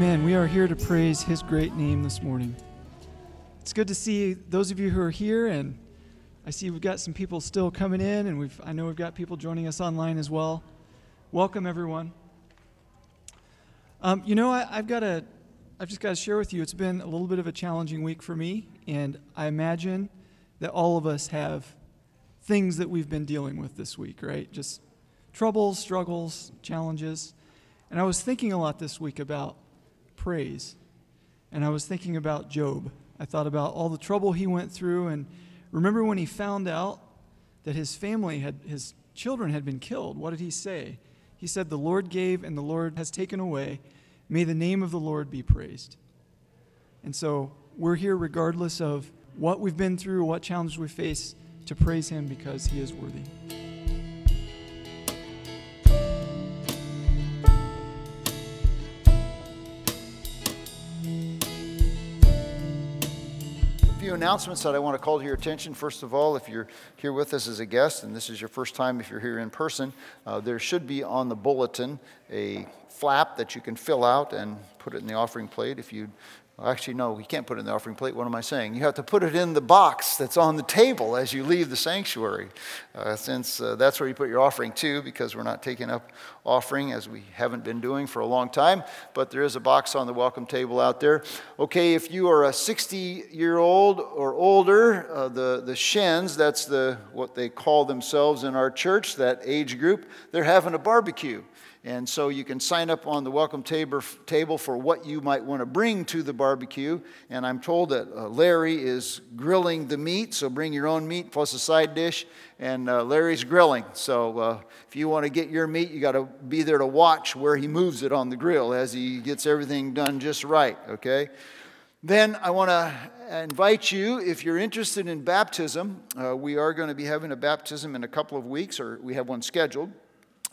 Amen. We are here to praise his great name this morning. It's good to see those of you who are here, and I see we've got some people still coming in, and we've, I know we've got people joining us online as well. Welcome, everyone. Um, you know, I, I've got a, I've just got to share with you. It's been a little bit of a challenging week for me, and I imagine that all of us have things that we've been dealing with this week, right? Just troubles, struggles, challenges. And I was thinking a lot this week about praise. And I was thinking about Job. I thought about all the trouble he went through and remember when he found out that his family had his children had been killed. What did he say? He said the Lord gave and the Lord has taken away. May the name of the Lord be praised. And so we're here regardless of what we've been through, what challenges we face to praise him because he is worthy. Few announcements that I want to call to your attention. First of all, if you're here with us as a guest, and this is your first time if you're here in person, uh, there should be on the bulletin a flap that you can fill out and put it in the offering plate. If you Actually, no, you can't put it in the offering plate. What am I saying? You have to put it in the box that's on the table as you leave the sanctuary, uh, since uh, that's where you put your offering too, because we're not taking up offering as we haven't been doing for a long time. But there is a box on the welcome table out there. Okay, if you are a 60 year old or older, uh, the, the Shens, that's the, what they call themselves in our church, that age group, they're having a barbecue. And so you can sign up on the welcome table for what you might want to bring to the barbecue. And I'm told that uh, Larry is grilling the meat, so bring your own meat plus a side dish. And uh, Larry's grilling. So uh, if you want to get your meat, you got to be there to watch where he moves it on the grill as he gets everything done just right, okay? Then I want to invite you, if you're interested in baptism, we are going to be having a baptism in a couple of weeks, or we have one scheduled.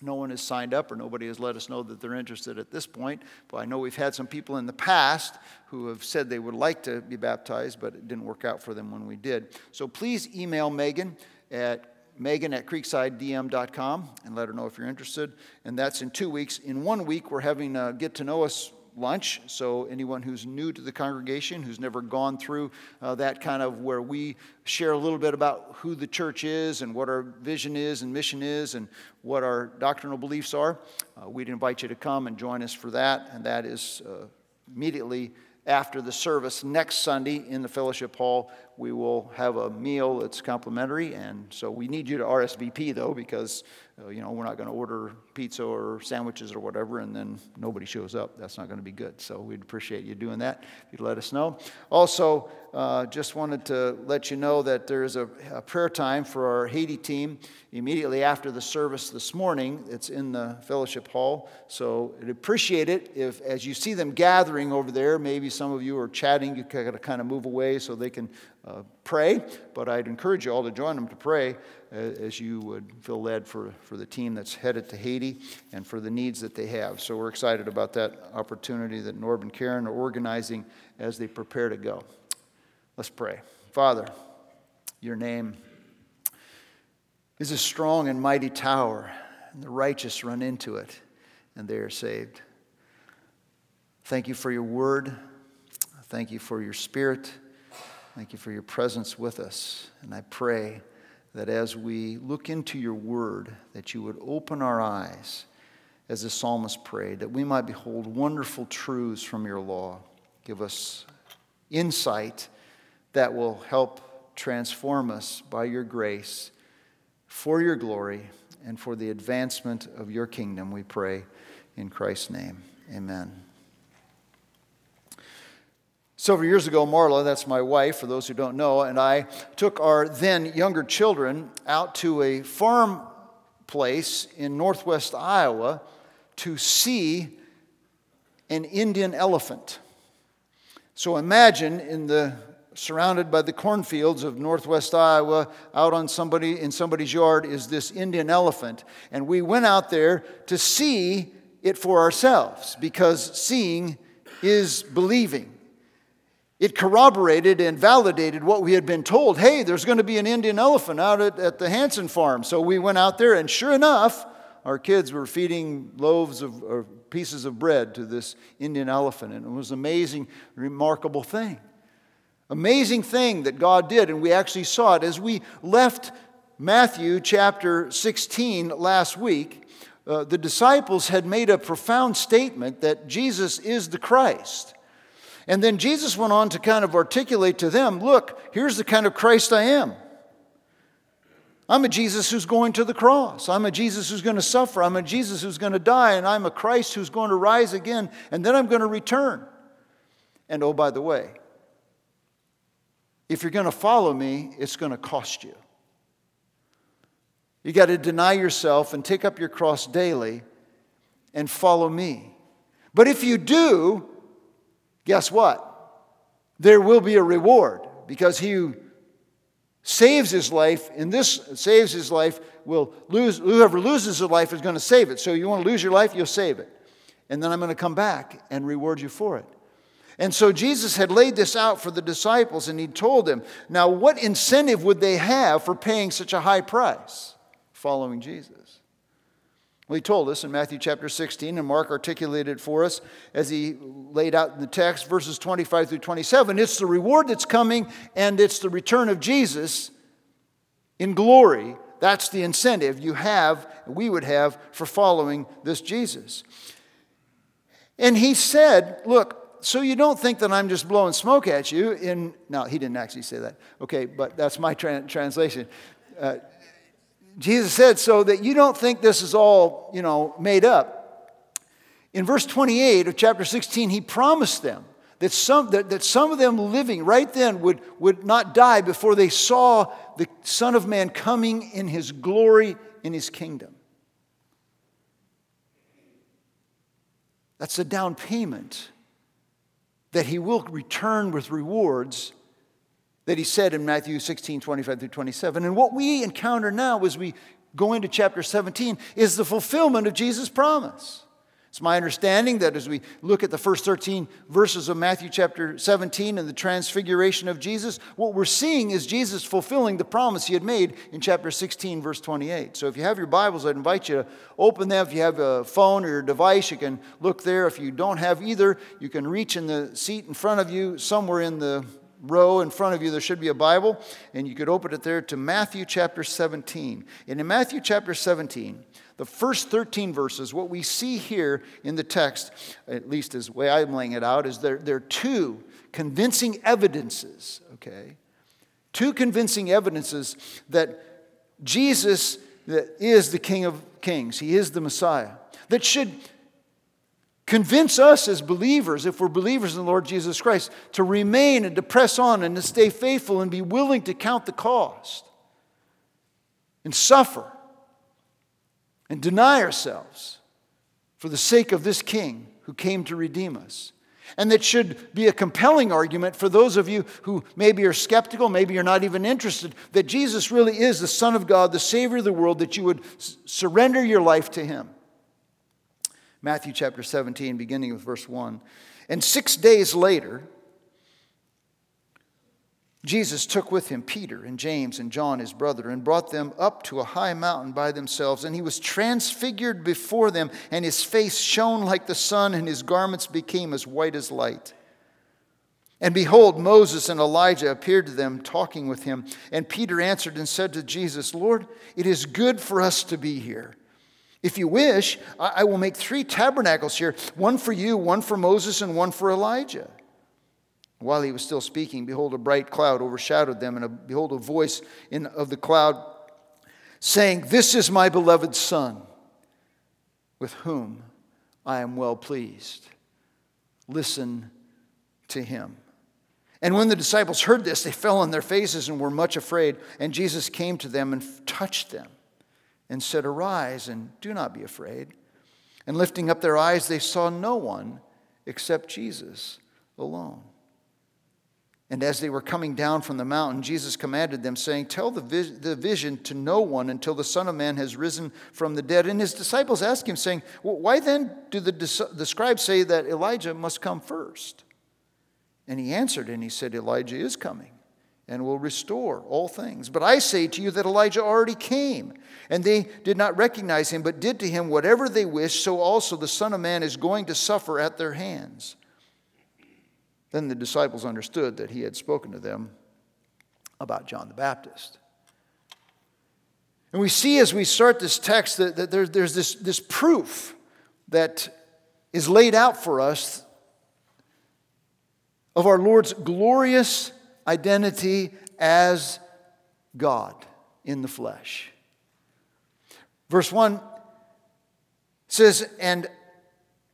No one has signed up or nobody has let us know that they're interested at this point. But I know we've had some people in the past who have said they would like to be baptized, but it didn't work out for them when we did. So please email Megan at megan at creeksidedm.com and let her know if you're interested. And that's in two weeks. In one week, we're having a get to know us lunch. So, anyone who's new to the congregation, who's never gone through uh, that kind of where we share a little bit about who the church is and what our vision is and mission is and what our doctrinal beliefs are, uh, we'd invite you to come and join us for that. And that is uh, immediately after the service next Sunday in the fellowship hall. We will have a meal that's complimentary, and so we need you to RSVP though, because uh, you know we're not going to order pizza or sandwiches or whatever, and then nobody shows up. That's not going to be good. So we'd appreciate you doing that. If you'd let us know. Also, uh, just wanted to let you know that there is a, a prayer time for our Haiti team immediately after the service this morning. It's in the fellowship hall. So I'd appreciate it if, as you see them gathering over there, maybe some of you are chatting, you got to kind of move away so they can uh, pray. But I'd encourage you all to join them to pray as you would feel led for, for the team that's headed to Haiti and for the needs that they have. So we're excited about that opportunity that Norb and Karen are organizing as they prepare to go. Let's pray. Father, your name is a strong and mighty tower, and the righteous run into it, and they are saved. Thank you for your word. Thank you for your spirit. Thank you for your presence with us. And I pray that as we look into your word, that you would open our eyes, as the psalmist prayed, that we might behold wonderful truths from your law. Give us insight that will help transform us by your grace for your glory and for the advancement of your kingdom, we pray in Christ's name. Amen. Several years ago, Marla, that's my wife, for those who don't know, and I took our then younger children out to a farm place in northwest Iowa to see an Indian elephant. So imagine in the surrounded by the cornfields of northwest Iowa, out on somebody in somebody's yard is this Indian elephant. And we went out there to see it for ourselves because seeing is believing. It corroborated and validated what we had been told. Hey, there's going to be an Indian elephant out at, at the Hanson farm. So we went out there, and sure enough, our kids were feeding loaves of or pieces of bread to this Indian elephant, and it was an amazing, remarkable thing. Amazing thing that God did, and we actually saw it as we left Matthew chapter 16 last week. Uh, the disciples had made a profound statement that Jesus is the Christ. And then Jesus went on to kind of articulate to them look, here's the kind of Christ I am. I'm a Jesus who's going to the cross. I'm a Jesus who's going to suffer. I'm a Jesus who's going to die. And I'm a Christ who's going to rise again. And then I'm going to return. And oh, by the way, if you're going to follow me, it's going to cost you. You got to deny yourself and take up your cross daily and follow me. But if you do, guess what? There will be a reward because he who saves his life in this saves his life will lose whoever loses his life is going to save it. So you want to lose your life, you'll save it. And then I'm going to come back and reward you for it. And so Jesus had laid this out for the disciples and he told them, now what incentive would they have for paying such a high price following Jesus? Well, he told us in Matthew chapter 16, and Mark articulated for us as he laid out in the text, verses 25 through 27. It's the reward that's coming, and it's the return of Jesus in glory. That's the incentive you have, we would have, for following this Jesus. And he said, Look, so you don't think that I'm just blowing smoke at you. In no, he didn't actually say that. Okay, but that's my tra- translation. Uh, Jesus said, so that you don't think this is all you know made up. In verse 28 of chapter 16, he promised them that some, that, that some of them living right then would, would not die before they saw the Son of Man coming in his glory in his kingdom. That's a down payment that he will return with rewards that he said in Matthew 16, 25 through 27. And what we encounter now as we go into chapter 17 is the fulfillment of Jesus' promise. It's my understanding that as we look at the first 13 verses of Matthew chapter 17 and the transfiguration of Jesus, what we're seeing is Jesus fulfilling the promise he had made in chapter 16, verse 28. So if you have your Bibles, I'd invite you to open them. If you have a phone or a device, you can look there. If you don't have either, you can reach in the seat in front of you, somewhere in the row in front of you, there should be a Bible, and you could open it there to Matthew chapter 17. And in Matthew chapter 17, the first 13 verses, what we see here in the text, at least as the way I'm laying it out, is there, there are two convincing evidences, okay? Two convincing evidences that Jesus is the King of Kings, He is the Messiah, that should convince us as believers, if we're believers in the Lord Jesus Christ, to remain and to press on and to stay faithful and be willing to count the cost and suffer and deny ourselves for the sake of this King who came to redeem us. And that should be a compelling argument for those of you who maybe are skeptical, maybe you're not even interested, that Jesus really is the Son of God, the Savior of the world, that you would surrender your life to Him. Matthew chapter 17, beginning with verse 1. And six days later, Jesus took with him Peter and James and John, his brother, and brought them up to a high mountain by themselves. And he was transfigured before them, and his face shone like the sun, and his garments became as white as light. And behold, Moses and Elijah appeared to them, talking with him. And Peter answered and said to Jesus, Lord, it is good for us to be here. If you wish, I will make three tabernacles here one for you, one for Moses, and one for Elijah. While he was still speaking, behold, a bright cloud overshadowed them, and a, behold, a voice in, of the cloud saying, This is my beloved Son, with whom I am well pleased. Listen to him. And when the disciples heard this, they fell on their faces and were much afraid. And Jesus came to them and touched them and said, Arise and do not be afraid. And lifting up their eyes, they saw no one except Jesus alone. And as they were coming down from the mountain, Jesus commanded them, saying, Tell the, vis- the vision to no one until the Son of Man has risen from the dead. And his disciples asked him, saying, well, Why then do the, the scribes say that Elijah must come first? And he answered and he said, Elijah is coming and will restore all things. But I say to you that Elijah already came, and they did not recognize him, but did to him whatever they wished, so also the Son of Man is going to suffer at their hands. Then the disciples understood that he had spoken to them about John the Baptist. And we see as we start this text that, that there, there's this, this proof that is laid out for us of our Lord's glorious identity as God in the flesh. Verse 1 says, And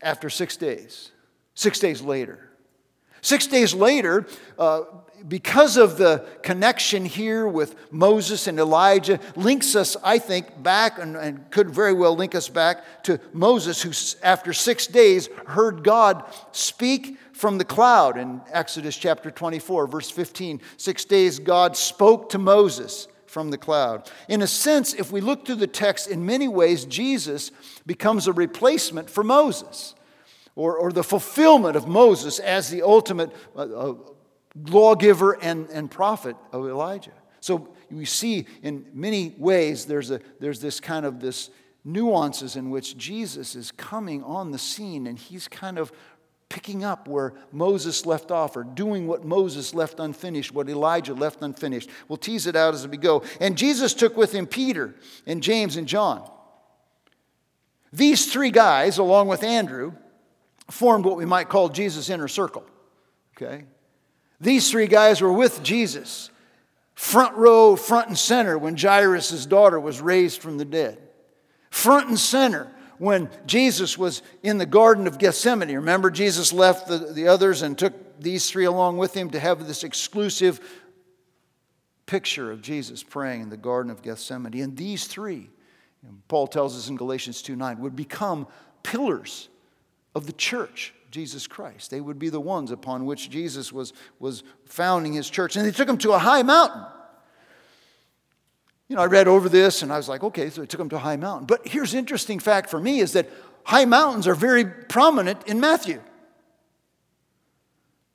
after six days, six days later, six days later, uh, because of the connection here with Moses and Elijah, links us, I think, back and, and, could very well link us back to Moses, who, after six days, heard God speak from the cloud in Exodus chapter 24, verse 15. Six days God spoke to Moses from the cloud. In a sense, if we look through the text, in many ways, Jesus becomes a replacement for Moses. Or, or the fulfillment of Moses as the ultimate uh, uh, lawgiver and, and prophet of Elijah. So we see in many ways there's, a, there's this kind of this nuances in which Jesus is coming on the scene and he's kind of picking up where Moses left off or doing what Moses left unfinished, what Elijah left unfinished. We'll tease it out as we go. And Jesus took with him Peter and James and John. These three guys, along with Andrew, formed what we might call Jesus' inner circle. Okay? These three guys were with Jesus, front row, front and center when Jairus' daughter was raised from the dead. Front and center when Jesus was in the Garden of Gethsemane. Remember, Jesus left the, the others and took these three along with him to have this exclusive picture of Jesus praying in the Garden of Gethsemane. And these three, Paul tells us in Galatians 2 9, would become pillars of the church Jesus Christ. They would be the ones upon which Jesus was, was founding his church. And they took him to a high mountain. You know, I read over this and I was like, okay, so they took him to a high mountain. But here's interesting fact for me is that high mountains are very prominent in Matthew.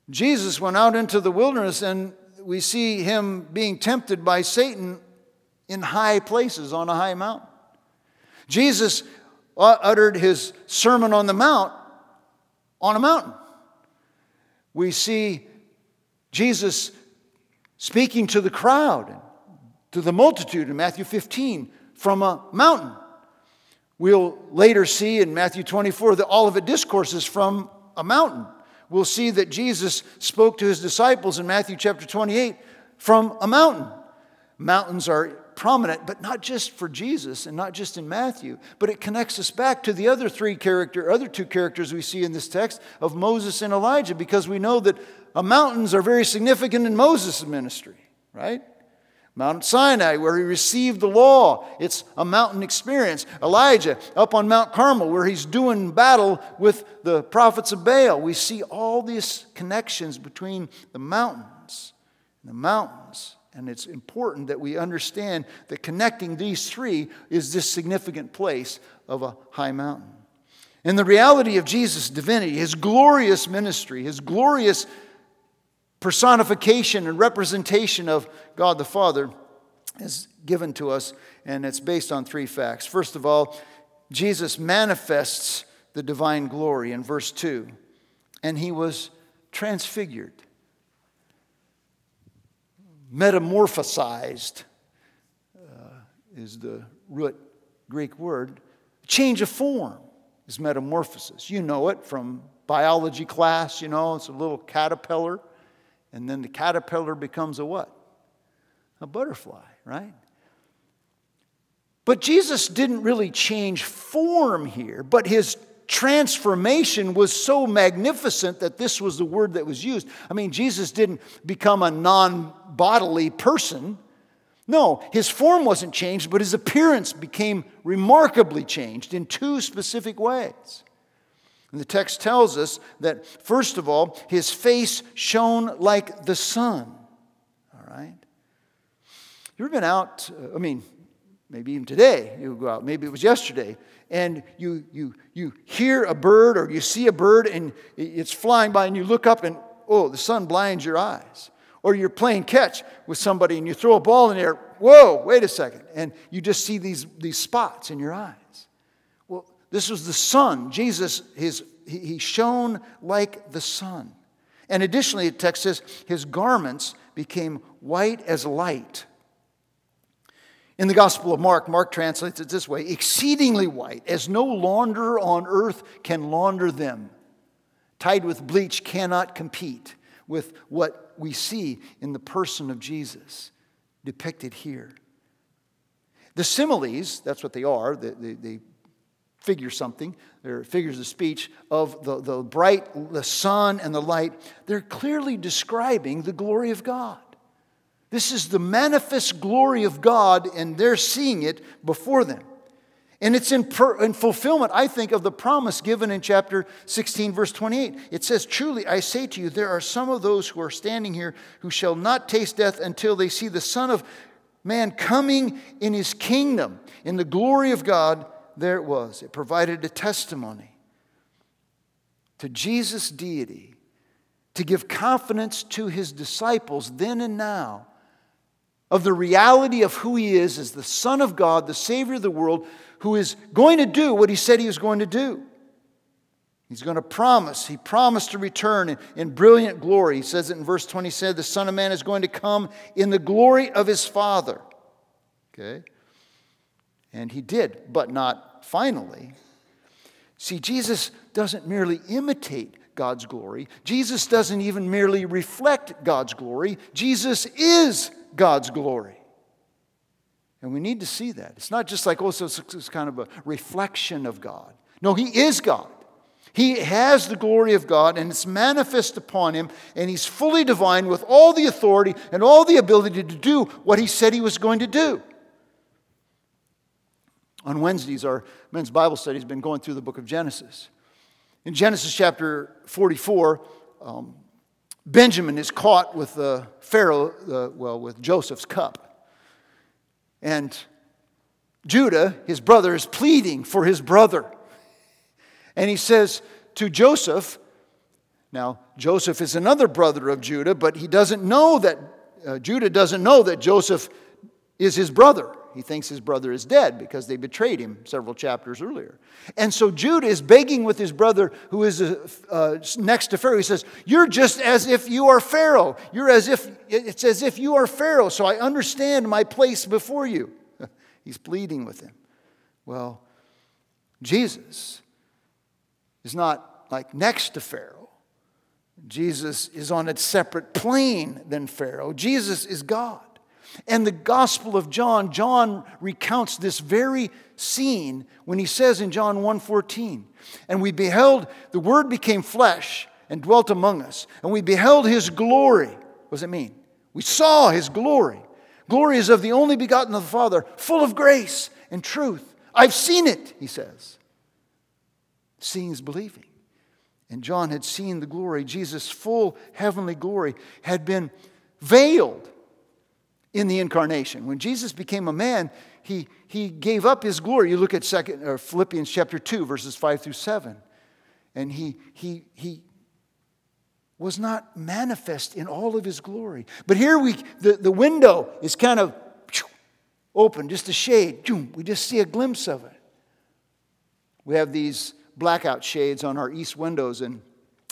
Jesus went out into the wilderness and we see him being tempted by Satan in high places on a high mountain. Jesus uh, uttered his Sermon on the Mount on a mountain. We see Jesus speaking to the crowd, to the multitude in Matthew 15 from a mountain. We'll later see in Matthew 24 the Olivet discourses from a mountain. We'll see that Jesus spoke to his disciples in Matthew chapter 28 from a mountain. Mountains are prominent, but not just for Jesus and not just in Matthew, but it connects us back to the other three character, other two characters we see in this text of Moses and Elijah, because we know that uh, mountains are very significant in Moses' ministry, right? Mount Sinai, where he received the law, it's a mountain experience. Elijah, up on Mount Carmel, where he's doing battle with the prophets of Baal. We see all these connections between the mountains and the mountains and it's important that we understand that connecting these three is this significant place of a high mountain. And the reality of Jesus' divinity, his glorious ministry, his glorious personification and representation of God the Father is given to us, and it's based on three facts. First of all, Jesus manifests the divine glory in verse 2, and he was transfigured metamorphosized uh, is the root Greek word. Change of form is metamorphosis. You know it from biology class, you know, it's a little caterpillar, and then the caterpillar becomes a what? A butterfly, right? But Jesus didn't really change form here, but his transformation was so magnificent that this was the word that was used. I mean, Jesus didn't become a non bodily person. No, his form wasn't changed, but his appearance became remarkably changed in two specific ways. And the text tells us that, first of all, his face shone like the sun. All right? You ever been out? Uh, I mean, maybe even today, you go out, maybe it was yesterday, and you, you, you hear a bird or you see a bird and it's flying by and you look up and, oh, the sun blinds your eyes. Or you're playing catch with somebody and you throw a ball in the air. Whoa, wait a second. And you just see these, these spots in your eyes. This was the sun. Jesus, his, he shone like the sun. And additionally, the text says his garments became white as light. In the Gospel of Mark, Mark translates it this way exceedingly white, as no launderer on earth can launder them. Tide with bleach cannot compete with what we see in the person of Jesus depicted here. The similes, that's what they are, they, they figure something, they're figures of speech of the, the bright, the sun and the light. They're clearly describing the glory of God. This is the manifest glory of God, and they're seeing it before them. And it's in, per, in, fulfillment, I think, of the promise given in chapter 16, verse 28. It says, Truly, I say to you, there are some of those who are standing here who shall not taste death until they see the Son of Man coming in his kingdom. In the glory of God, there it was. It provided a testimony to Jesus' deity, to give confidence to his disciples then and now of the reality of who he is as the Son of God, the Savior of the world who is going to do what he said he was going to do. He's going to promise. He promised to return in, in brilliant glory. He says it in verse 20 said, The Son of Man is going to come in the glory of his Father. Okay? And he did, but not finally. See, Jesus doesn't merely imitate God's glory, Jesus doesn't even merely reflect God's glory. Jesus is God's glory. And we need to see that. It's not just like, oh, so it's kind of a reflection of God. No, He is God. He has the glory of God and it's manifest upon him, and he's fully divine with all the authority and all the ability to do what he said he was going to do. On Wednesdays, our men's Bible study has been going through the book of Genesis. In Genesis chapter 44, um, Benjamin is caught with the Pharaoh, well, with Joseph's cup. And Judah, his brother, is pleading for his brother. And he says to Joseph, now, Joseph is another brother of Judah, but he doesn't know that, uh, Judah doesn't know that Joseph is his brother. He thinks his brother is dead because they betrayed him several chapters earlier. And so Judah is begging with his brother who is uh, uh next to Pharaoh. He says, You're just as if you are Pharaoh. You're as if, it's as if you are Pharaoh, so I understand my place before you. He's pleading with him. Well, Jesus is not like next to Pharaoh. Jesus is on a separate plane than Pharaoh. Jesus is God. And the Gospel of John, John recounts this very scene when he says in John 1:14, "And we beheld the word became flesh and dwelt among us, and we beheld his glory." What does it mean? We saw his glory. Glory is of the only begotten of the Father, full of grace and truth. I've seen it, he says. Seeing is believing. And John had seen the glory, Jesus' full heavenly glory had been veiled in the incarnation. When Jesus became a man, he, he gave up his glory. You look at second, or Philippians chapter 2, verses 5 through 7. And he, he, he was not manifest in all of his glory. But here we, the, the window is kind of open, just a shade. We just see a glimpse of it. We have these blackout shades on our east windows, and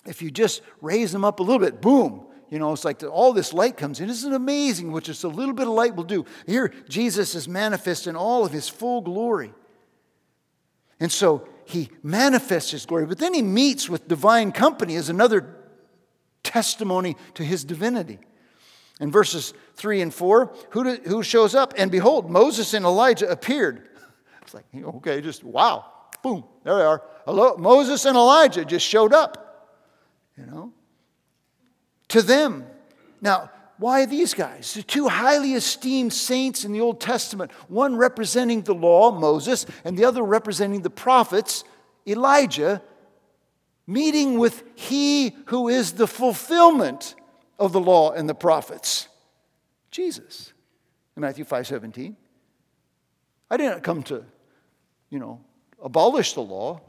if you just raise them up a little bit, boom, you know, it's like all this light comes in. Isn't it amazing what just a little bit of light will do? Here, Jesus is manifest in all of his full glory. And so he manifests his glory, but then he meets with divine company as another testimony to his divinity. In verses 3 and 4, who, do, who shows up? And behold, Moses and Elijah appeared. It's like, okay, just wow, boom, there they are. Hello, Moses and Elijah just showed up, you know to them. Now, why these guys? The two highly esteemed saints in the Old Testament, one representing the law, Moses, and the other representing the prophets, Elijah, meeting with he who is the fulfillment of the law and the prophets, Jesus. In Matthew 5 17. I didn't come to, you know, abolish the law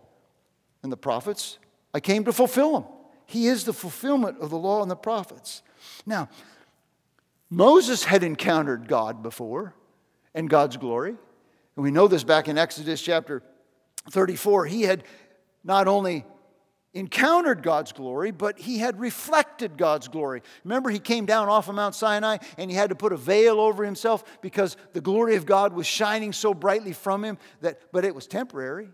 and the prophets. I came to fulfill them. He is the fulfillment of the law and the prophets. Now, Moses had encountered God before and God's glory. And we know this back in Exodus chapter 34. He had not only encountered God's glory, but he had reflected God's glory. Remember, he came down off of Mount Sinai and he had to put a veil over himself because the glory of God was shining so brightly from him that, but it was temporary.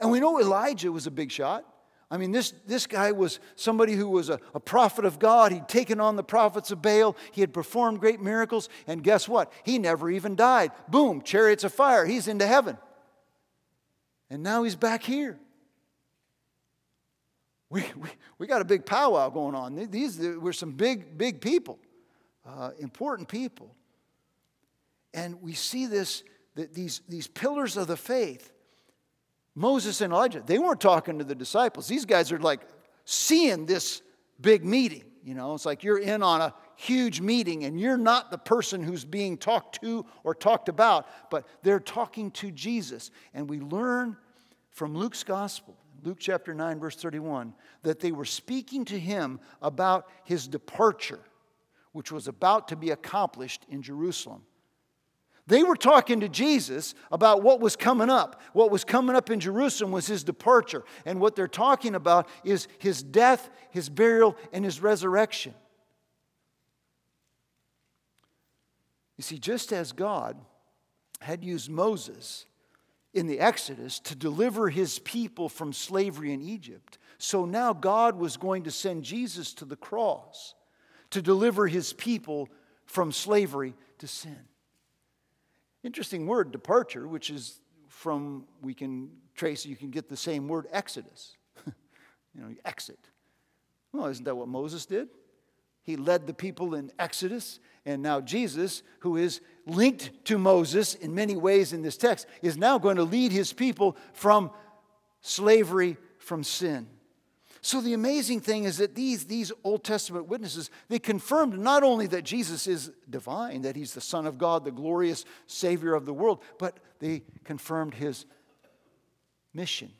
And we know Elijah was a big shot. I mean, this, this guy was somebody who was a, a prophet of God. He'd taken on the prophets of Baal. He had performed great miracles. And guess what? He never even died. Boom, chariots of fire. He's into heaven. And now he's back here. We, we, we got a big powwow going on. These were some big, big people, uh, important people. And we see this, that these, these pillars of the faith, Moses and Elijah, they weren't talking to the disciples. These guys are like seeing this big meeting. You know, it's like you're in on a huge meeting and you're not the person who's being talked to or talked about, but they're talking to Jesus. And we learn from Luke's gospel Luke chapter 9, verse 31, that they were speaking to him about his departure, which was about to be accomplished in Jerusalem. They were talking to Jesus about what was coming up. What was coming up in Jerusalem was his departure. And what they're talking about is his death, his burial, and his resurrection. You see, just as God had used Moses in the Exodus to deliver his people from slavery in Egypt. So now God was going to send Jesus to the cross to deliver his people from slavery to sin. Interesting word, departure, which is from, we can trace, you can get the same word, Exodus. you know, exit. Well, isn't that what Moses did? He led the people in Exodus, and now Jesus, who is linked to Moses in many ways in this text, is now going to lead his people from slavery, from sin. So the amazing thing is that these, these Old Testament witnesses, they confirmed not only that Jesus is divine, that he's the Son of God, the glorious Savior of the world, but they confirmed his mission,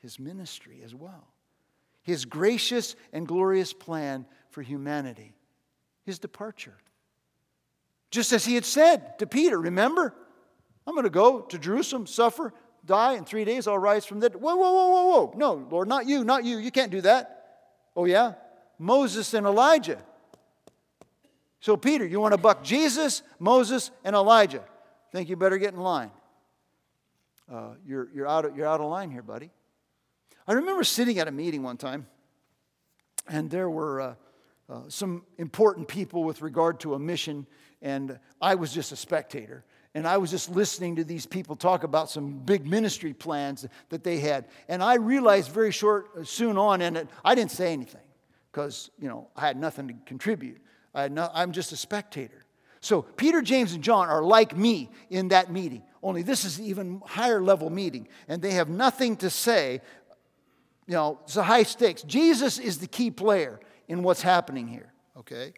his ministry as well. His gracious and glorious plan for humanity, his departure. Just as he had said to Peter, remember? I'm going to go to Jerusalem, suffer, die, in three days I'll rise from the dead. Whoa, whoa, whoa, whoa, whoa. No, Lord, not you, not you. You can't do that. Oh, yeah? Moses and Elijah. So, Peter, you want to buck Jesus, Moses, and Elijah. Think you better get in line. Uh, you're, you're, out of, you're out of line here, buddy. I remember sitting at a meeting one time, and there were uh, uh, some important people with regard to a mission and I was just a spectator. And I was just listening to these people talk about some big ministry plans that they had. And I realized very short, uh, soon on, and I didn't say anything because, you know, I had nothing to contribute. I no, I'm just a spectator. So Peter, James, and John are like me in that meeting, only this is even higher level meeting, and they have nothing to say. You know, it's a high stakes. Jesus is the key player in what's happening here, okay?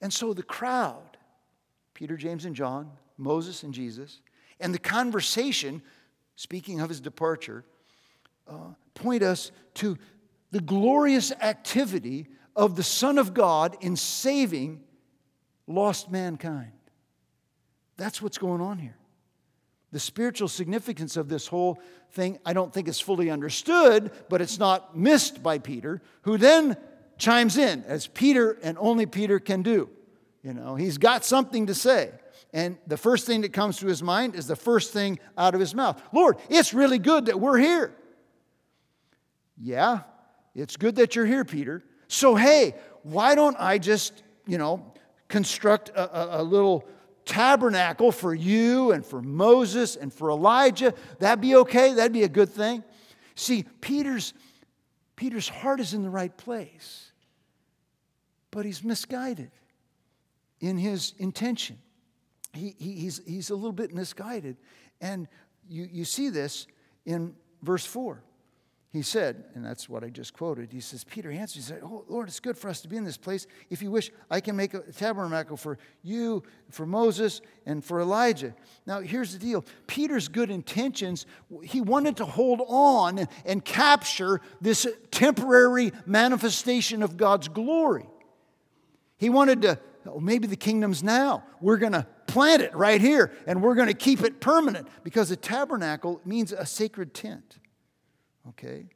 And so the crowd, Peter, James, and John, Moses and Jesus, and the conversation, speaking of his departure, uh, point us to the glorious activity of the Son of God in saving lost mankind. That's what's going on here. The spiritual significance of this whole thing, I don't think is fully understood, but it's not missed by Peter, who then chimes in, as Peter and only Peter can do. You know, he's got something to say. And the first thing that comes to his mind is the first thing out of his mouth Lord, it's really good that we're here. Yeah, it's good that you're here, Peter. So, hey, why don't I just, you know, construct a, a, a little tabernacle for you and for Moses and for Elijah? That'd be okay. That'd be a good thing. See, Peter's, Peter's heart is in the right place but he's misguided in his intention. He, he, he's, he's a little bit misguided. And you, you see this in verse 4. He said, and that's what I just quoted, he says, Peter answered, he said, Oh, Lord, it's good for us to be in this place. If you wish, I can make a tabernacle for you, for Moses, and for Elijah. Now, here's the deal Peter's good intentions, he wanted to hold on and capture this temporary manifestation of God's glory. He wanted to oh, maybe the kingdom's now. We're going to plant it right here and we're going to keep it permanent because a tabernacle means a sacred tent. Okay?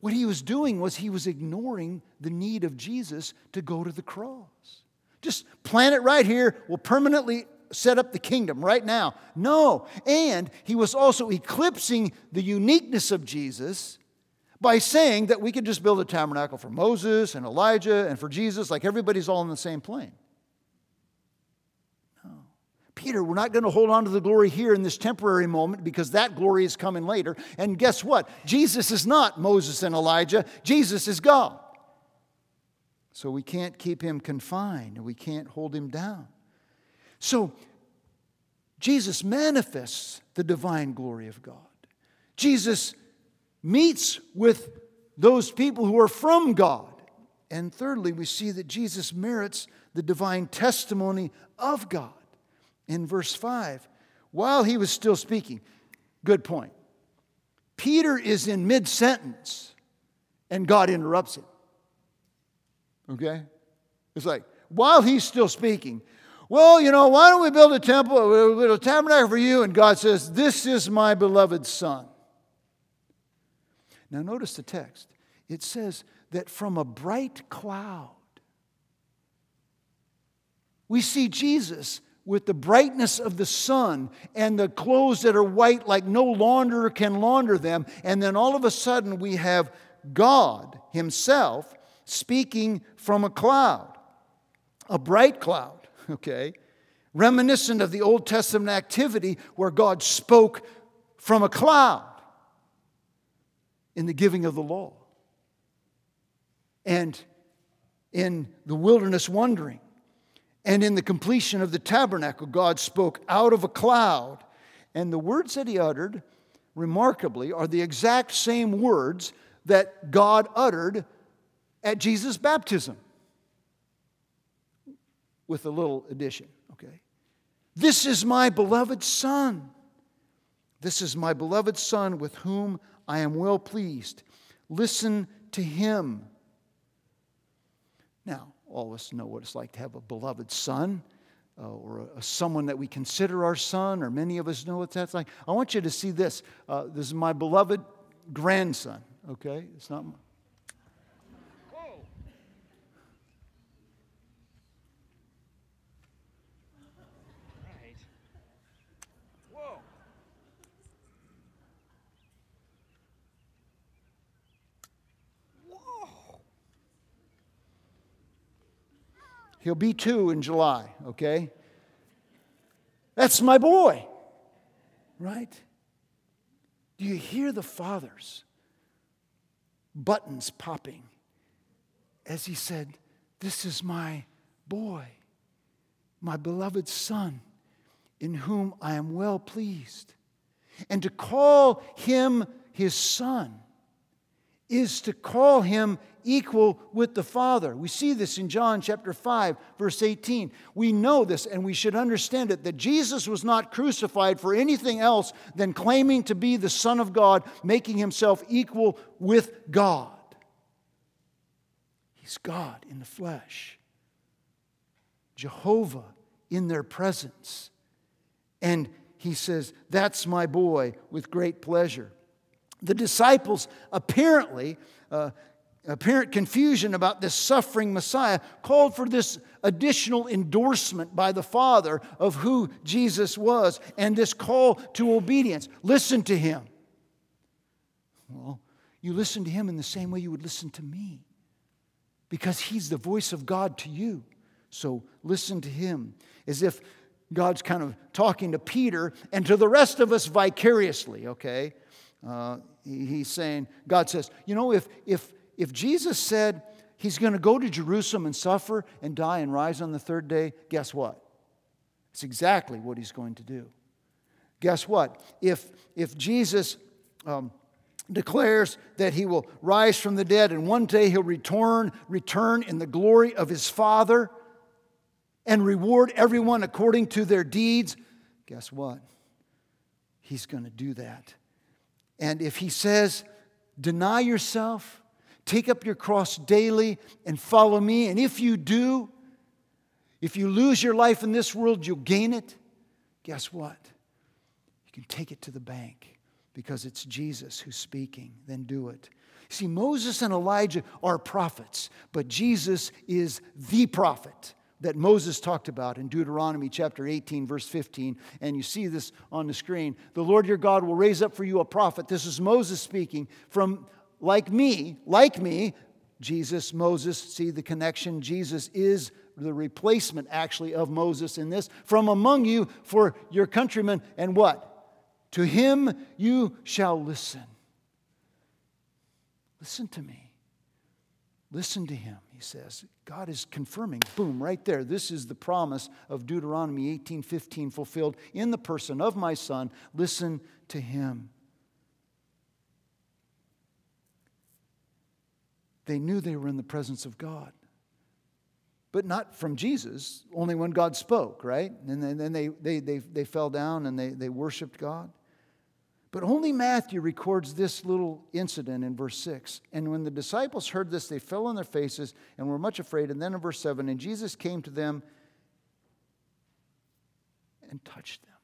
What he was doing was he was ignoring the need of Jesus to go to the cross. Just plant it right here. We'll permanently set up the kingdom right now. No. And he was also eclipsing the uniqueness of Jesus by saying that we could just build a tabernacle for Moses and Elijah and for Jesus, like everybody's all in the same plane. No. Peter, we're not going to hold on to the glory here in this temporary moment because that glory is coming later. And guess what? Jesus is not Moses and Elijah, Jesus is God. So we can't keep him confined and we can't hold him down. So Jesus manifests the divine glory of God. Jesus meets with those people who are from God. And thirdly, we see that Jesus merits the divine testimony of God. In verse 5, while he was still speaking, good point. Peter is in mid sentence and God interrupts him. Okay? It's like, while he's still speaking, well, you know, why don't we build a temple, a little tabernacle for you? And God says, This is my beloved Son. Now, notice the text. It says that from a bright cloud, we see Jesus with the brightness of the sun and the clothes that are white like no launderer can launder them. And then all of a sudden, we have God Himself speaking from a cloud, a bright cloud, okay? Reminiscent of the Old Testament activity where God spoke from a cloud in the giving of the law and in the wilderness wandering and in the completion of the tabernacle. God spoke out of a cloud, and the words that he uttered, remarkably, are the exact same words that God uttered at Jesus' baptism, with a little addition, okay? This is my beloved Son. This is my beloved Son with whom I am well pleased. Listen to him. Now, all of us know what it's like to have a beloved son uh, or a, someone that we consider our son, or many of us know what that's like. I want you to see this. Uh, this is my beloved grandson, okay? It's not. My, He'll be two in July, okay? That's my boy, right? Do you hear the father's buttons popping as he said, This is my boy, my beloved son, in whom I am well pleased. And to call him his son is to call him equal with the Father. We see this in John chapter 5, verse 18. We know this and we should understand it that Jesus was not crucified for anything else than claiming to be the Son of God, making himself equal with God. He's God in the flesh, Jehovah in their presence. And he says, That's my boy with great pleasure. The disciples apparently, uh, apparent confusion about this suffering Messiah called for this additional endorsement by the Father of who Jesus was and this call to obedience. Listen to him. Well, you listen to him in the same way you would listen to me because he's the voice of God to you. So listen to him as if God's kind of talking to Peter and to the rest of us vicariously, okay? Uh, he's saying, God says, you know, if, if, if Jesus said he's going to go to Jerusalem and suffer and die and rise on the third day, guess what? It's exactly what he's going to do. Guess what? If, if Jesus um, declares that he will rise from the dead and one day he'll return, return in the glory of his Father and reward everyone according to their deeds, guess what? He's going to do that. And if he says, deny yourself, take up your cross daily, and follow me, and if you do, If you lose your life in this world, you'll gain it. Guess what? You can take it to the bank because it's Jesus who's speaking. Then do it. See, Moses and Elijah are prophets, but Jesus is the prophet that Moses talked about in Deuteronomy chapter 18, verse 15. And you see this on the screen. The Lord your God will raise up for you a prophet. This is Moses speaking from like me, like me, Jesus, Moses. See the connection? Jesus is the replacement, actually, of Moses in this. From among you for your countrymen, and what? To him you shall listen. Listen to me. Listen to him, he says. God is confirming, boom, right there. This is the promise of Deuteronomy 18:15 fulfilled in the person of my son. Listen to him. They knew they were in the presence of God. But not from Jesus, only when God spoke, right? And then, they, they, they, they fell down and they, they worshiped God. But only Matthew records this little incident in verse 6. And when the disciples heard this, they fell on their faces and were much afraid. And then in verse 7, and Jesus came to them and touched them.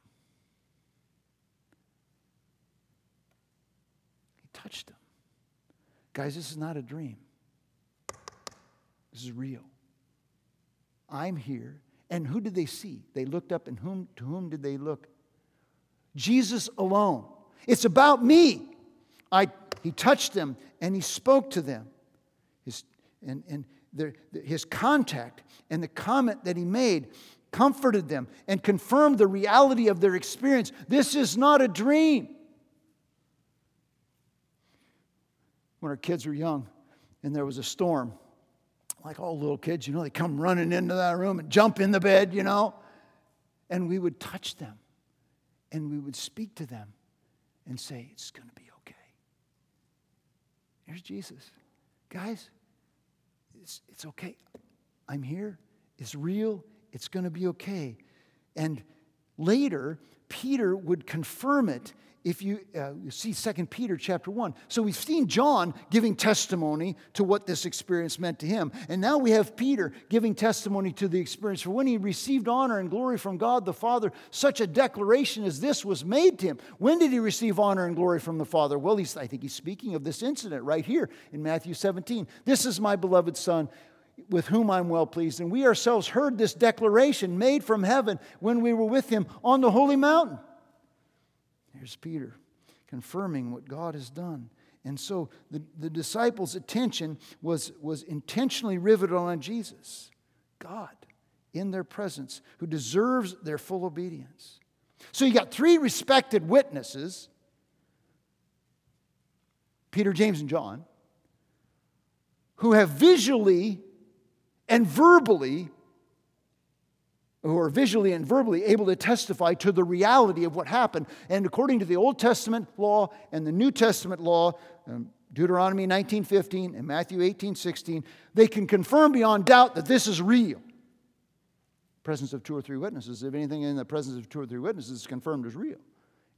He touched them. Guys, this is not a dream. This is real. I'm here. And who did they see? They looked up, and whom, to whom did they look? Jesus alone. It's about me. I, he touched them and he spoke to them. His, and and their, his contact and the comment that he made comforted them and confirmed the reality of their experience. This is not a dream. When our kids were young and there was a storm, like all little kids, you know, they come running into that room and jump in the bed, you know, and we would touch them and we would speak to them and say, It's going to be okay. Here's Jesus. Guys, it's, it's okay. I'm here. It's real. It's going to be okay. And later, Peter would confirm it if you, uh, you see 2 Peter chapter 1. So we've seen John giving testimony to what this experience meant to him. And now we have Peter giving testimony to the experience. For when he received honor and glory from God the Father, such a declaration as this was made to him. When did he receive honor and glory from the Father? Well, he's, I think he's speaking of this incident right here in Matthew 17. This is my beloved Son with whom I'm well pleased. And we ourselves heard this declaration made from heaven when we were with him on the holy mountain. Here's Peter confirming what God has done. And so the, the disciples' attention was, was intentionally riveted on Jesus, God in their presence, who deserves their full obedience. So you got three respected witnesses Peter, James, and John who have visually and verbally who are visually and verbally able to testify to the reality of what happened. And according to the Old Testament law and the New Testament law, um, Deuteronomy 19:15 and Matthew 18:16, they can confirm beyond doubt that this is real. Presence of two or three witnesses. If anything in the presence of two or three witnesses is confirmed as real.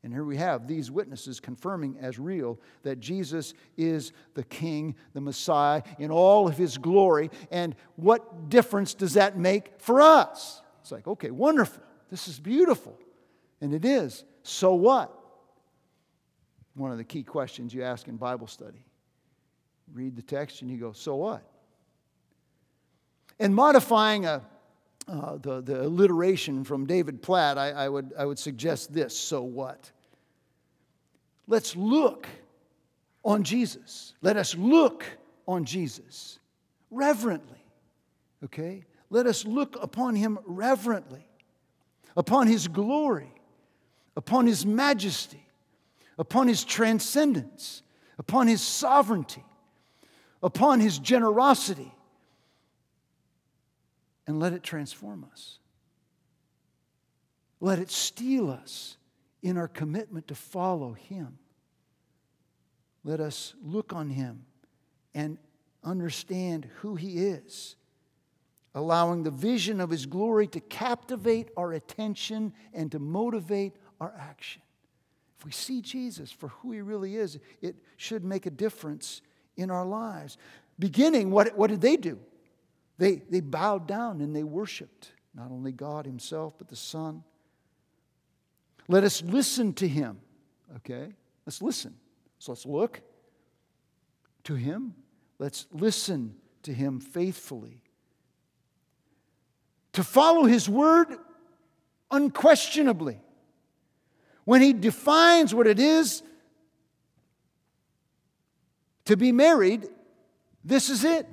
And here we have these witnesses confirming as real that Jesus is the King, the Messiah, in all of his glory. And what difference does that make for us? It's like, okay, wonderful. This is beautiful. And it is. So what? One of the key questions you ask in Bible study. Read the text and you go, so what? And modifying a, uh, the, the alliteration from David Platt, I, I, would, I would suggest this so what? Let's look on Jesus. Let us look on Jesus reverently, okay? let us look upon him reverently, upon his glory, upon his majesty, upon his transcendence, upon his sovereignty, upon his generosity, and let it transform us. Let it steel us in our commitment to follow him. Let us look on him and understand who he is allowing the vision of His glory to captivate our attention and to motivate our action. If we see Jesus for who He really is, it should make a difference in our lives. Beginning, what, what did they do? They, they bowed down and they worshiped not only God Himself, but the Son. Let us listen to Him, okay? Let's listen. So let's look to Him. Let's listen to Him faithfully. To follow His word unquestionably. When He defines what it is to be married, this is it.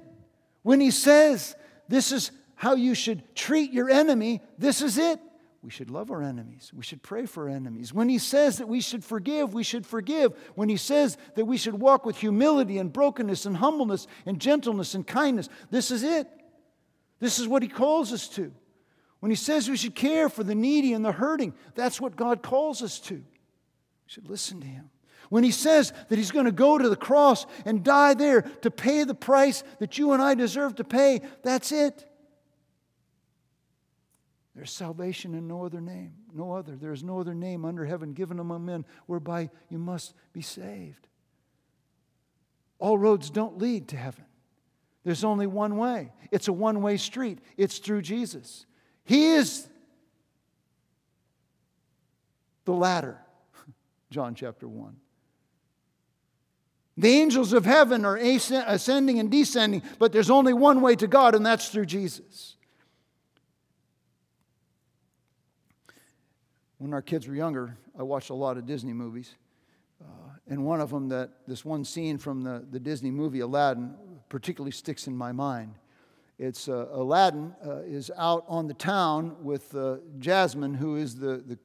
When He says, this is how you should treat your enemy, this is it. We should love our enemies. We should pray for our enemies. When he says that we should forgive, we should forgive. When he says that we should walk with humility and brokenness and humbleness and gentleness and kindness, this is it. This is what he calls us to. When he says we should care for the needy and the hurting, that's what God calls us to. We should listen to him. When he says that he's going to go to the cross and die there to pay the price that you and I deserve to pay, that's it. There's salvation in no other name, no other. There is no other name under heaven given among men whereby you must be saved. All roads don't lead to heaven. There's only one way. It's a one way street. It's through Jesus. He is the ladder, John chapter 1. The angels of heaven are ascending and descending, but there's only one way to God, and that's through Jesus. when our kids were younger, I watched a lot of Disney movies. Uh, and one of them, that this one scene from the, the Disney movie Aladdin, particularly sticks in my mind. It's uh, Aladdin uh, is out on the town with uh, Jasmine, who is the, the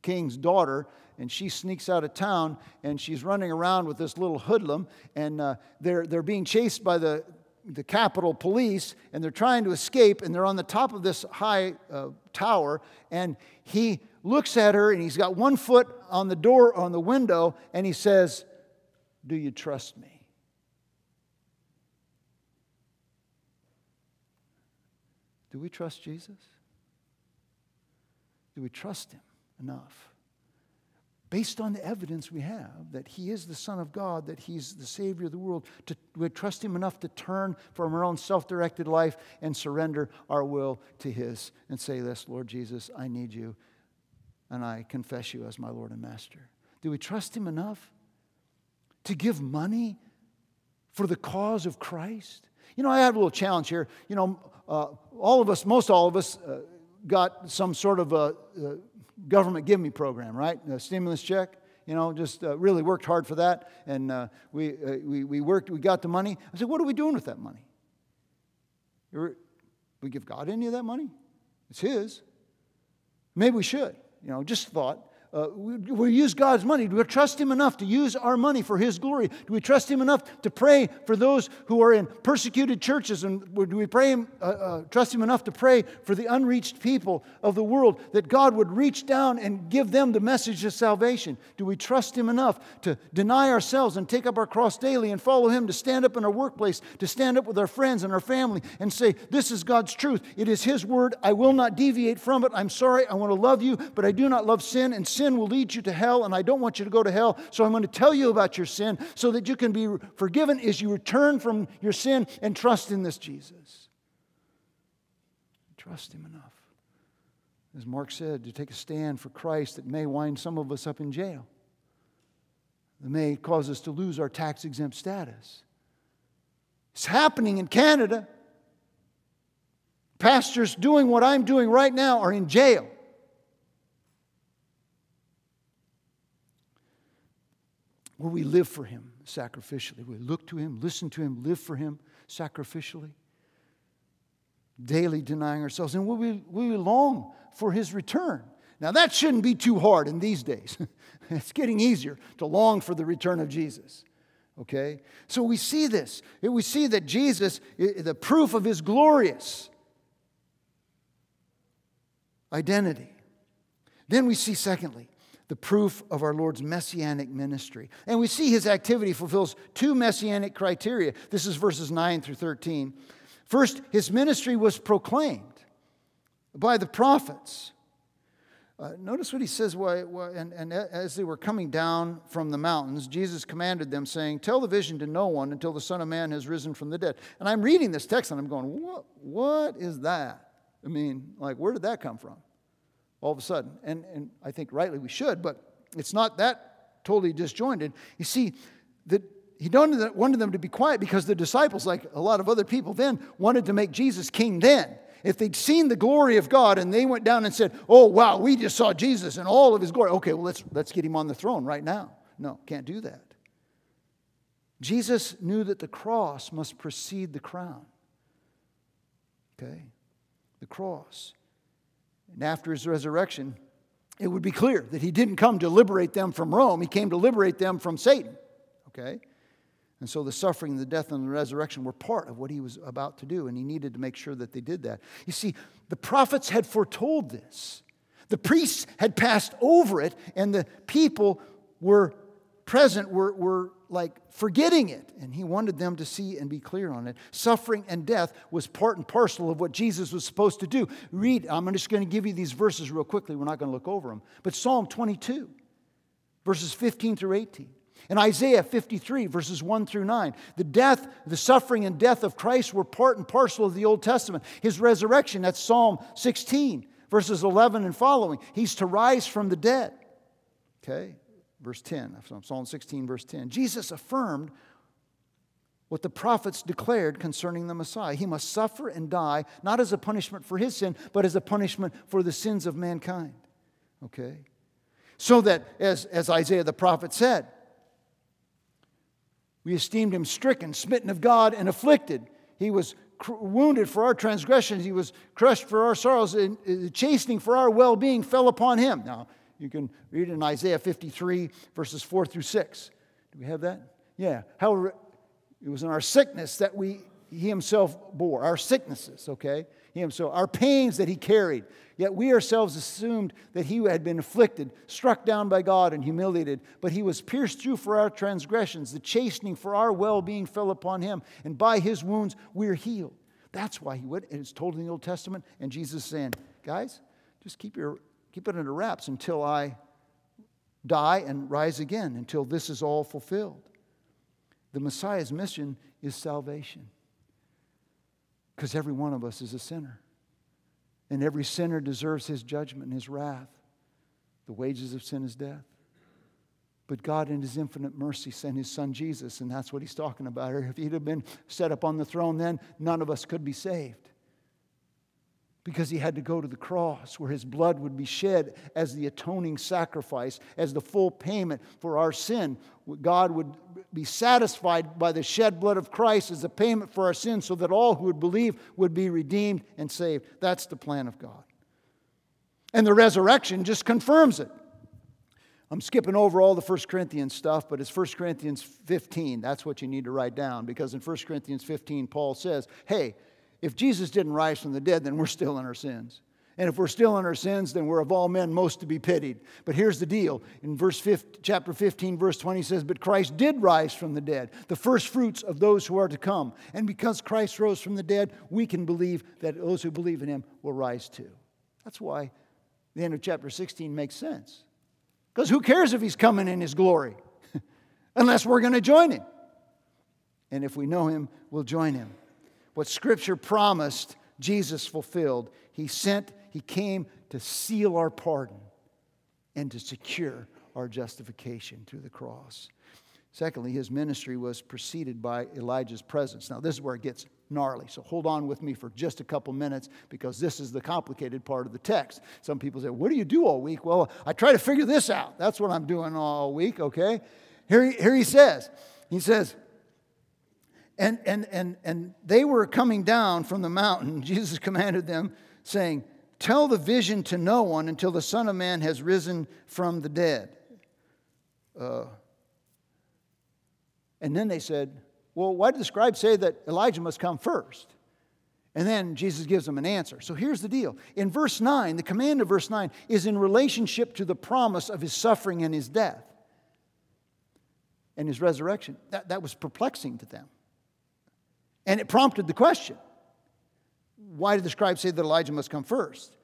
king's daughter, and she sneaks out of town and she's running around with this little hoodlum, and uh, they're, they're being chased by the, the Capitol Police, and they're trying to escape, and they're on the top of this high uh, tower, and he looks at her and he's got one foot on the door, on the window, and he says, Do you trust me? Do we trust Jesus? Do we trust him enough? Based on the evidence we have that he is the Son of God, that he's the Savior of the world, to, we trust him enough to turn from our own self directed life and surrender our will to his and say, This, Lord Jesus, I need you and I confess you as my Lord and Master? Do we trust Him enough to give money for the cause of Christ? You know, I have a little challenge here. You know, uh, all of us, most all of us, uh, got some sort of a, a, government give me program, right? A stimulus check. You know, just uh, really worked hard for that, and uh, we, uh, we, we worked, we got the money. I said, what are we doing with that money? We give God any of that money? It's His. Maybe we should. You know, just thought uh, we, we, use God's money. Do we trust Him enough to use our money for His glory? Do we trust Him enough to pray for those who are in persecuted churches? And do we pray him, uh, uh, trust Him enough to pray for the unreached people of the world that God would reach down and give them the message of salvation? Do we trust Him enough to deny ourselves and take up our cross daily and follow Him, to stand up in our workplace, to stand up with our friends and our family and say, This is God's truth. It is His word. I will not deviate from it. I'm sorry. I want to love you, but I do not love sin, and sin sin will lead you to hell, and I don't want you to go to hell. So I'm going to tell you about your sin so that you can be forgiven as you return from your sin and trust in this Jesus. Trust Him enough. As Mark said, to take a stand for Christ that may wind some of us up in jail, that may cause us to lose our tax exempt status. It's happening in Canada. Pastors doing what I'm doing right now are in jail. Where we live for Him sacrificially. We look to Him, listen to Him, live for Him sacrificially, daily denying ourselves, and will we, will we long for His return. Now, that shouldn't be too hard in these days. it's getting easier to long for the return of Jesus. Okay? So we see this. We see that Jesus, the proof of his glorious identity. Then we see, secondly, the proof of our Lord's messianic ministry. And we see his activity fulfills two messianic criteria. This is verses 9 through 13. First, his ministry was proclaimed by the prophets. Uh, notice what he says, why, why, and, and as they were coming down from the mountains, Jesus commanded them, saying, Tell the vision to no one until the Son of Man has risen from the dead. And I'm reading this text and I'm going, What, what is that? I mean, like, where did that come from? All of a sudden. And, and I think rightly we should, but it's not that totally disjointed. You see, that he wanted them to be quiet because the disciples, like a lot of other people then, wanted to make Jesus king then. If they'd seen the glory of God and they went down and said, Oh, wow, we just saw Jesus and all of his glory. Okay, well, let's, let's get him on the throne right now. No, can't do that. Jesus knew that the cross must precede the crown. Okay? The cross. And after his resurrection, it would be clear that he didn't come to liberate them from Rome, he came to liberate them from Satan. Okay? And so the suffering, the death, and the resurrection were part of what he was about to do, and he needed to make sure that they did that. You see, the prophets had foretold this. The priests had passed over it, and the people were present, were, were like forgetting it. And he wanted them to see and be clear on it. Suffering and death was part and parcel of what Jesus was supposed to do. Read, I'm just going to give you these verses real quickly. We're not going to look over them. But Psalm 22, verses 15 through 18. And Isaiah 53, verses 1 through 9, the death, the suffering and death of Christ were part and parcel of the Old Testament. His resurrection, that's Psalm 16, verses 11 and following. He's to rise from the dead. Okay, verse 10, Psalm 16, verse 10. Jesus affirmed what the prophets declared concerning the Messiah. He must suffer and die, not as a punishment for his sin, but as a punishment for the sins of mankind. Okay? So that, as, as Isaiah the prophet said, we esteemed him stricken, smitten of God, and afflicted. He was cr- wounded for our transgressions, he was crushed for our sorrows, and the chastening for our well being fell upon him. Now, you can read it in Isaiah 53, verses 4 through 6. Do we have that? Yeah. However, it was in our sickness that we he himself bore, our sicknesses, okay? He himself, our pains that he carried. Yet we ourselves assumed that he had been afflicted, struck down by God, and humiliated. But he was pierced through for our transgressions. The chastening for our well being fell upon him, and by his wounds we're healed. That's why he would. And it's told in the Old Testament. And Jesus is saying, guys, just keep, your, keep it under wraps until I die and rise again, until this is all fulfilled. The Messiah's mission is salvation. Because every one of us is a sinner. And every sinner deserves his judgment and his wrath. The wages of sin is death. But God, in his infinite mercy, sent his son Jesus, and that's what he's talking about. here. If he'd have been set up on the throne then, none of us could be saved because he had to go to the cross where his blood would be shed as the atoning sacrifice, as the full payment for our sin. God would be satisfied by the shed blood of Christ as a payment for our sins so that all who would believe would be redeemed and saved. That's the plan of God. And the resurrection just confirms it. I'm skipping over all the 1 Corinthians stuff, but it's 1 Corinthians 15. That's what you need to write down because in 1 Corinthians 15, Paul says, hey, if Jesus didn't rise from the dead, then we're still in our sins. And if we're still in our sins, then we're of all men most to be pitied. But here's the deal. In verse 15, chapter 15, verse 20 says, But Christ did rise from the dead, the first fruits of those who are to come. And because Christ rose from the dead, we can believe that those who believe in him will rise too. That's why the end of chapter 16 makes sense. Because who cares if he's coming in his glory? Unless we're going to join him. And if we know him, we'll join him. What Scripture promised, Jesus fulfilled. He sent, He came to seal our pardon and to secure our justification through the cross. Secondly, his ministry was preceded by Elijah's presence. Now, this is where it gets gnarly. So hold on with me for just a couple minutes because this is the complicated part of the text. Some people say, What do you do all week? Well, I try to figure this out. That's what I'm doing all week, okay? Here he, here he says, He says, and, and, and, and they were coming down from the mountain. Jesus commanded them, saying, Tell the vision to no one until the Son of Man has risen from the dead. Uh, and then they said, Well, why did the scribe say that Elijah must come first? And then Jesus gives them an answer. So here's the deal. In verse 9, the command of verse 9 is in relationship to the promise of his suffering and his death and his resurrection. That, that was perplexing to them. And it prompted the question why did the scribes say that Elijah must come first?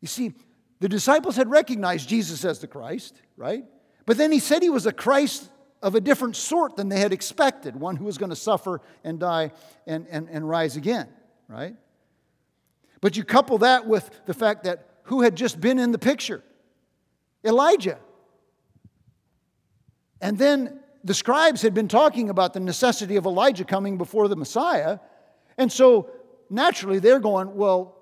You see, the disciples had recognized Jesus as the Christ, right? But then he said he was a Christ of a different sort than they had expected, one who was going to suffer and die and, and, and rise again, right? But you couple that with the fact that who had just been in the picture? Elijah. And then the scribes had been talking about the necessity of Elijah coming before the Messiah. And so naturally they're going, well,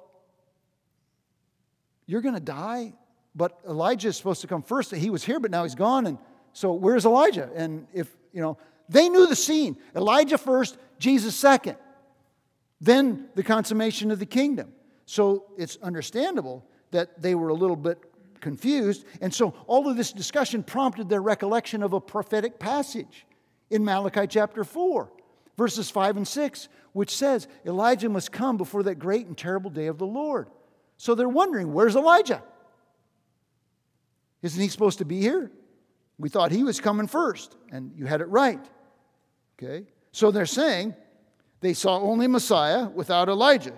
you're going to die, but Elijah is supposed to come first. He was here, but now he's gone. And so where's Elijah? And if, you know, they knew the scene Elijah first, Jesus second, then the consummation of the kingdom. So it's understandable that they were a little bit confused. And so all of this discussion prompted their recollection of a prophetic passage in Malachi chapter 4, verses 5 and 6, which says, Elijah must come before that great and terrible day of the Lord. So they're wondering, where's Elijah? Isn't he supposed to be here? We thought he was coming first, and you had it right. Okay? So they're saying they saw only Messiah without Elijah,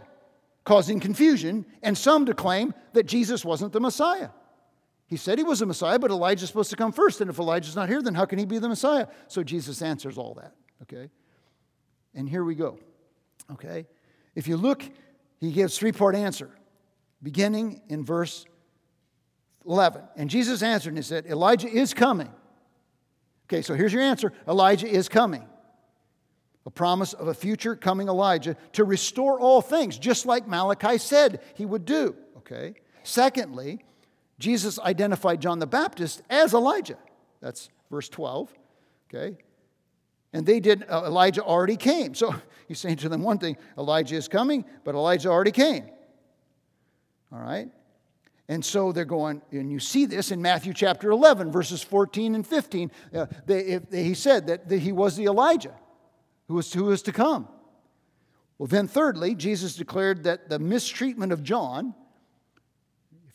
causing confusion, and some to claim that Jesus wasn't the Messiah. He said he was a Messiah, but Elijah's supposed to come first. And if Elijah's not here, then how can he be the Messiah? So Jesus answers all that. Okay? And here we go. Okay? If you look, he gives three-part answer, beginning in verse 11. And Jesus answered and he said, Elijah is coming. Okay, so here's your answer Elijah is coming. A promise of a future coming Elijah to restore all things, just like Malachi said he would do. Okay? Secondly, Jesus identified John the Baptist as Elijah. That's verse 12. Okay? And they did, uh, Elijah already came. So he's saying to them one thing Elijah is coming, but Elijah already came. All right? And so they're going, and you see this in Matthew chapter 11, verses 14 and 15. Uh, they, they, he said that, that he was the Elijah who was, who was to come. Well, then, thirdly, Jesus declared that the mistreatment of John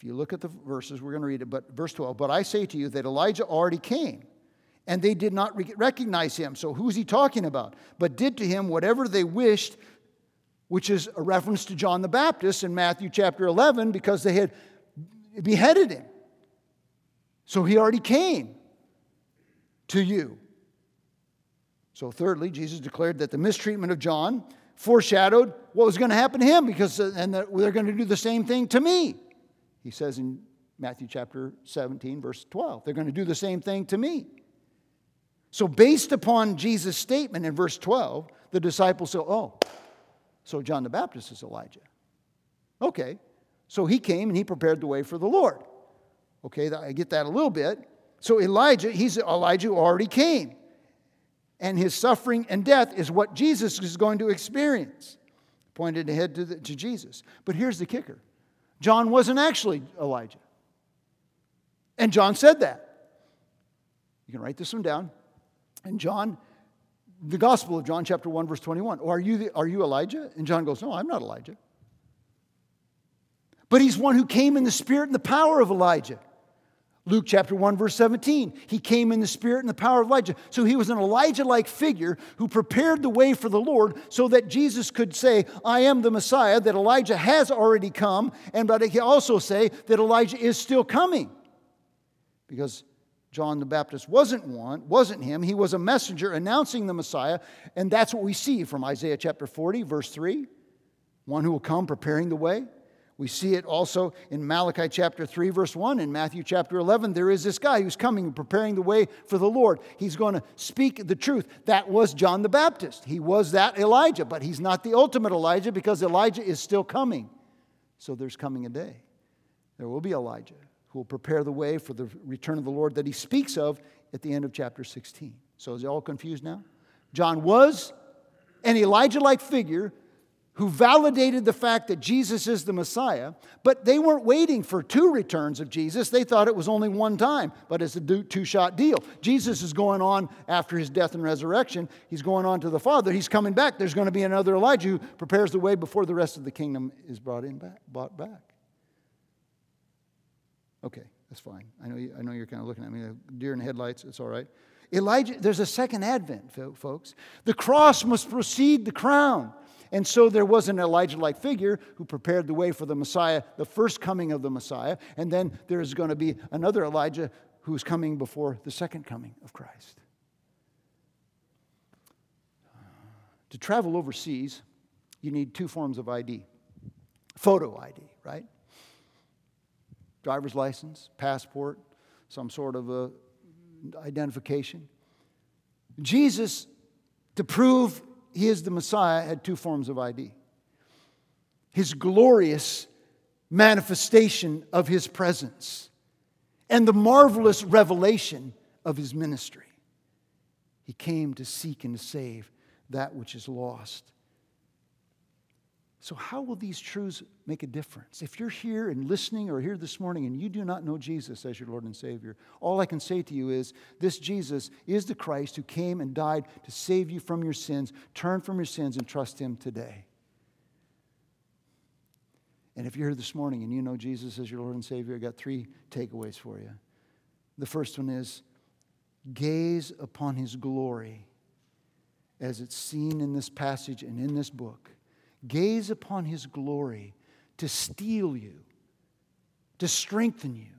you look at the verses, we're going to read it, but verse 12, but I say to you that Elijah already came, and they did not recognize him. So who's he talking about? But did to him whatever they wished, which is a reference to John the Baptist in Matthew chapter 11, because they had beheaded him. So he already came to you. So, thirdly, Jesus declared that the mistreatment of John foreshadowed what was going to happen to him because and they're going to do the same thing to me. He says in Matthew chapter 17, verse 12, they're going to do the same thing to me. So, based upon Jesus' statement in verse 12, the disciples say, Oh, so John the Baptist is Elijah. Okay, so he came and he prepared the way for the Lord. Okay, I get that a little bit. So, Elijah, he's Elijah who already came. And his suffering and death is what Jesus is going to experience. Pointed ahead to, the, to Jesus. But here's the kicker John wasn't actually Elijah. And John said that. You can write this one down. And John, the Gospel of John, chapter 1, verse 21. Or are you, the, are you Elijah? And John goes, No, I'm not Elijah. But he's one who came in the spirit and the power of Elijah. Luke chapter 1, verse 17. He came in the spirit and the power of Elijah. So he was an Elijah like figure who prepared the way for the Lord so that Jesus could say, I am the Messiah, that Elijah has already come, and but he can also say that Elijah is still coming. Because John the Baptist wasn't one, wasn't him. He was a messenger announcing the Messiah, and that's what we see from Isaiah chapter 40, verse 3. One who will come preparing the way. We see it also in Malachi chapter 3, verse 1. In Matthew chapter 11, there is this guy who's coming and preparing the way for the Lord. He's going to speak the truth. That was John the Baptist. He was that Elijah, but he's not the ultimate Elijah because Elijah is still coming. So there's coming a day. There will be Elijah who will prepare the way for the return of the Lord that he speaks of at the end of chapter 16. So is it all confused now? John was an Elijah like figure who validated the fact that Jesus is the Messiah, but they weren't waiting for two returns of Jesus. They thought it was only one time, but it's a two shot deal. Jesus is going on after his death and resurrection. He's going on to the Father. He's coming back. There's going to be another Elijah who prepares the way before the rest of the kingdom is brought in back, brought back. Okay, that's fine. I know, you, I know you're kind of looking at me, uh, deer in the headlights, it's all right. Elijah, there's a second advent, folks. The cross must precede the crown. And so there was an Elijah like figure who prepared the way for the Messiah, the first coming of the Messiah. And then there's going to be another Elijah who's coming before the second coming of Christ. To travel overseas, you need two forms of ID. photo ID, right? Driver's license, passport, some sort of a identification. Jesus, to prove he is the Messiah, had two forms of ID his glorious manifestation of his presence and the marvelous revelation of his ministry. He came to seek and to save that which is lost. So, how will these truths make a difference? If you're here and listening or here this morning and you do not know Jesus as your Lord and Savior, all I can say to you is this Jesus is the Christ who came and died to save you from your sins. Turn from your sins and trust Him today. And if you're here this morning and you know Jesus as your Lord and Savior, I got three takeaways for you. The first one is gaze upon His glory as it's seen in this passage and in this book Gaze upon his glory to steel you, to strengthen you,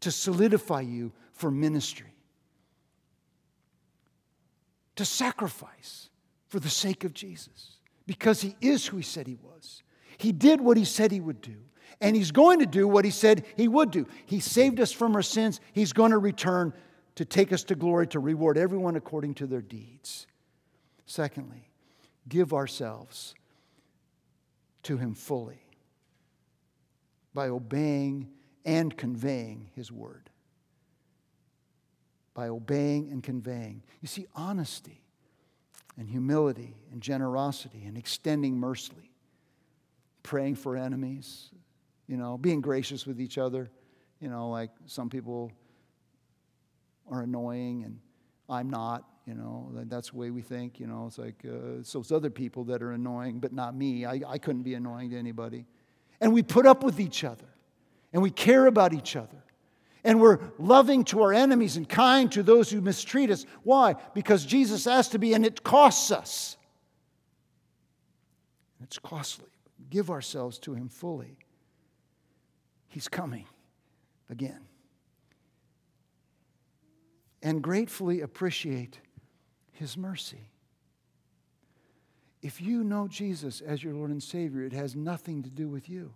to solidify you for ministry, to sacrifice for the sake of Jesus, because he is who he said he was. He did what he said he would do, and he's going to do what he said he would do. He saved us from our sins, he's going to return to take us to glory, to reward everyone according to their deeds. Secondly, give ourselves to Him fully by obeying and conveying His word. By obeying and conveying. You see, honesty and humility and generosity and extending mercy, praying for enemies, you know, being gracious with each other. You know, like some people are annoying and I'm not. You know, that's the way we think. You know, it's like, uh, so it's other people that are annoying, but not me. I, I couldn't be annoying to anybody. And we put up with each other, and we care about each other. And we're loving to our enemies and kind to those who mistreat us. Why? Because Jesus asked to be, and it costs us. It's costly. Give ourselves to Him fully. He's coming again. And gratefully appreciate his mercy. If you know Jesus as your Lord and Savior, it has nothing to do with you,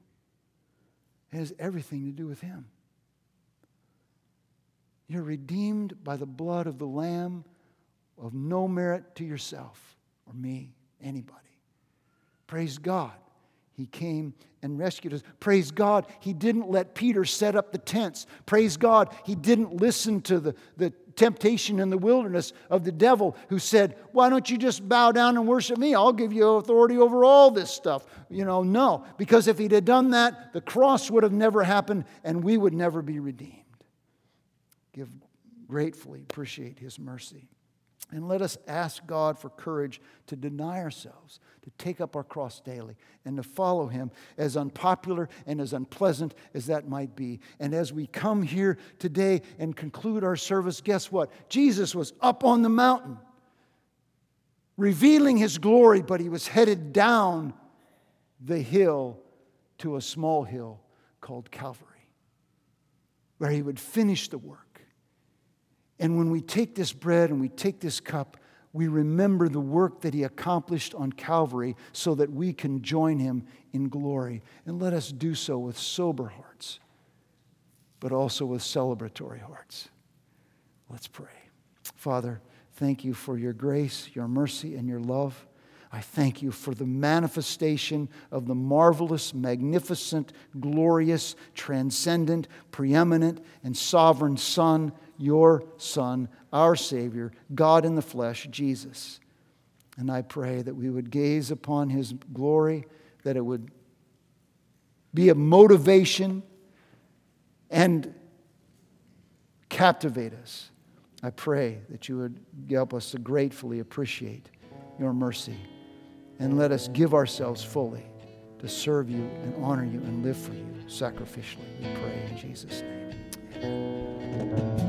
it has everything to do with Him. You're redeemed by the blood of the Lamb of no merit to yourself or me, anybody. Praise God. He came and rescued us. Praise God, He didn't let Peter set up the tents. Praise God, He didn't listen to the, the temptation in the wilderness of the devil who said, Why don't you just bow down and worship me? I'll give you authority over all this stuff. You know, no, because if he'd have done that, the cross would have never happened and we would never be redeemed. Give gratefully, appreciate his mercy. And let us ask God for courage to deny ourselves, to take up our cross daily, and to follow Him, as unpopular and as unpleasant as that might be. And as we come here today and conclude our service, guess what? Jesus was up on the mountain, revealing His glory, but He was headed down the hill to a small hill called Calvary, where He would finish the work and when we take this bread and we take this cup, we remember the work that he accomplished on Calvary so that we can join him in glory. And let us do so with sober hearts, but also with celebratory hearts. Let's pray. Father, thank you for your grace, your mercy, and your love. I thank you for the manifestation of the marvelous, magnificent, glorious, transcendent, preeminent, and sovereign Son your Son, our Savior, God in the flesh, Jesus. And I pray that we would gaze upon his glory, that it would be a motivation and captivate us. I pray that you would help us to gratefully appreciate your mercy and let us give ourselves fully to serve you and honor you and live for you sacrificially. We pray in Jesus' name. Amen.